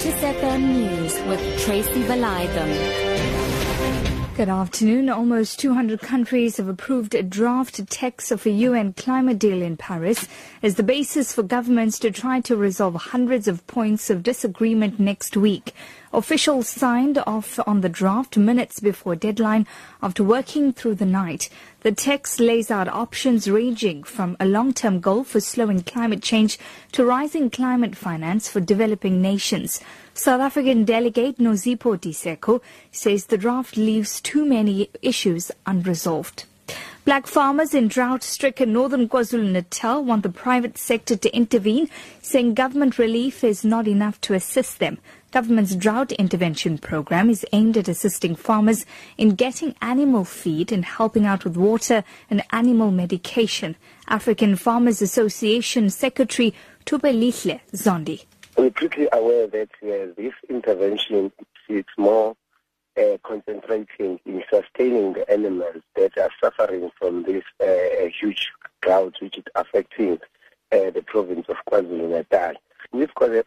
Lotus FM News with Tracy Valaydham. Good afternoon. Almost 200 countries have approved a draft text of a UN climate deal in Paris as the basis for governments to try to resolve hundreds of points of disagreement next week. Officials signed off on the draft minutes before deadline after working through the night. The text lays out options ranging from a long-term goal for slowing climate change to rising climate finance for developing nations. South African delegate Nozipho Diseko says the draft leaves too many issues unresolved. Black farmers in drought-stricken northern KwaZulu-Natal want the private sector to intervene, saying government relief is not enough to assist them. Government's drought intervention program is aimed at assisting farmers in getting animal feed and helping out with water and animal medication. African Farmers Association Secretary Thubelihle Zondi. We're pretty aware that uh, this intervention is more uh, concentrating in sustaining the animals that are suffering from this uh, huge drought which is affecting uh, the province of KwaZulu-Natal we've got an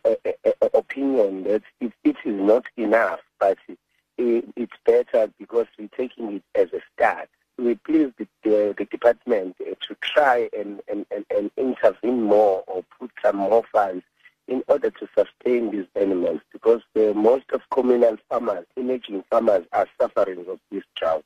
opinion that it, it is not enough, but it, it's better because we're taking it as a start. We please the, the, the department to try and, and, and, and intervene more or put some more funds in order to sustain these animals because the, most of communal farmers, emerging farmers, are suffering of this drought.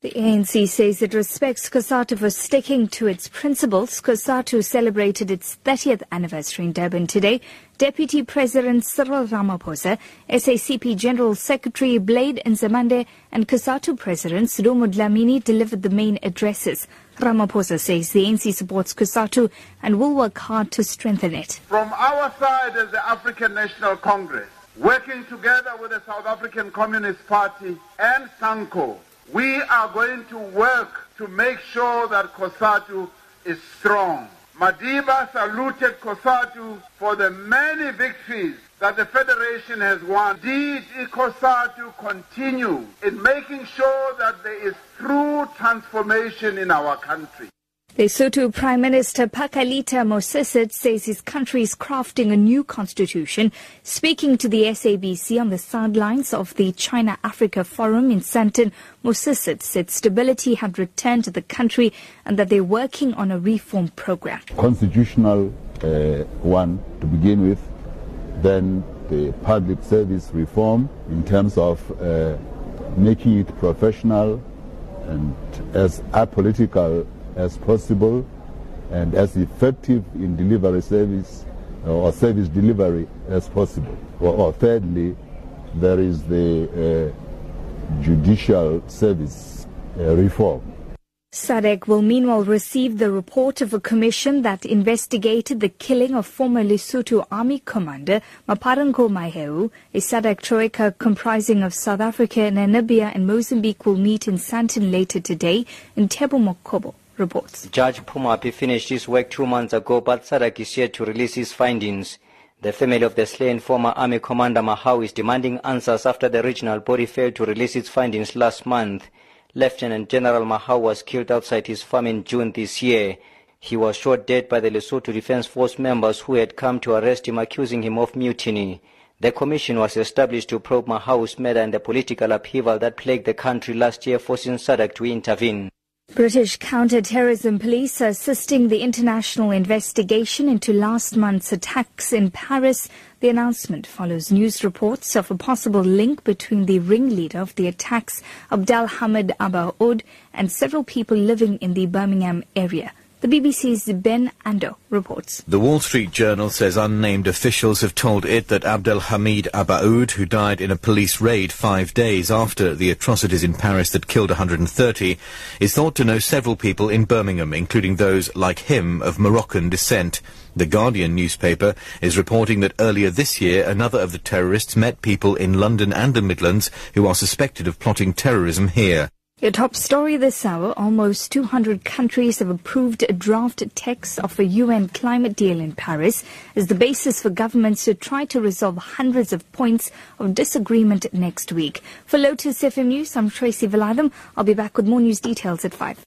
The ANC says it respects COSATU for sticking to its principles. COSATU celebrated its 30th anniversary in Durban today. Deputy President Cyril Ramaphosa, SACP General Secretary Blade Nzimande and COSATU President Sdumo Dlamini delivered the main addresses. Ramaphosa says the ANC supports COSATU and will work hard to strengthen it. From our side as the African National Congress, working together with the South African Communist Party and SANCO, we are going to work to make sure that COSATU is strong. Madiba saluted COSATU for the many victories that the Federation has won. Indeed, COSATU continue in making sure that there is true transformation in our country. Lesotho Prime Minister Pakalitha Mosisili says his country is crafting a new constitution. Speaking to the SABC on the sidelines of the China-Africa Forum in Sandton, Mosisili said stability had returned to the country and that they're working on a reform program. Constitutional uh, one to begin with, then the public service reform in terms of uh, making it professional and as apolitical as possible and as effective in delivery service uh, or service delivery as possible. Or, or thirdly, there is the uh, judicial service uh, reform. SADC will meanwhile receive the report of a commission that investigated the killing of former Lesotho Army Commander Maaparankoe Mahao. A SADC troika comprising of South Africa, Namibia and Mozambique will meet in Sandton later today in Tebo Mokobo reports. Judge Phumaphi finished his work two months ago, but SADC is yet to release his findings. The family of the slain former Army Commander Mahao is demanding answers after the regional body failed to release its findings last month. Lieutenant General Mahao was killed outside his farm in June this year. He was shot dead by the Lesotho Defense Force members who had come to arrest him accusing him of mutiny. The commission was established to probe Mahao's murder and the political upheaval that plagued the country last year forcing SADC to intervene. British counter-terrorism police are assisting the international investigation into last month's attacks in Paris. The announcement follows news reports of a possible link between the ringleader of the attacks, Abdelhamid Abaoud, and several people living in the Birmingham area. The BBC's Ben Ando reports. The Wall Street Journal says unnamed officials have told it that Abdelhamid Abaoud, who died in a police raid five days after the atrocities in Paris that killed 130, is thought to know several people in Birmingham, including those, like him, of Moroccan descent. The Guardian newspaper is reporting that earlier this year, another of the terrorists met people in London and the Midlands who are suspected of plotting terrorism here. Your top story this hour, almost 200 countries have approved a draft text of a UN climate deal in Paris as the basis for governments to try to resolve hundreds of points of disagreement next week. For Lotus FM News, I'm Tracy Valaydham. I'll be back with more news details at 5.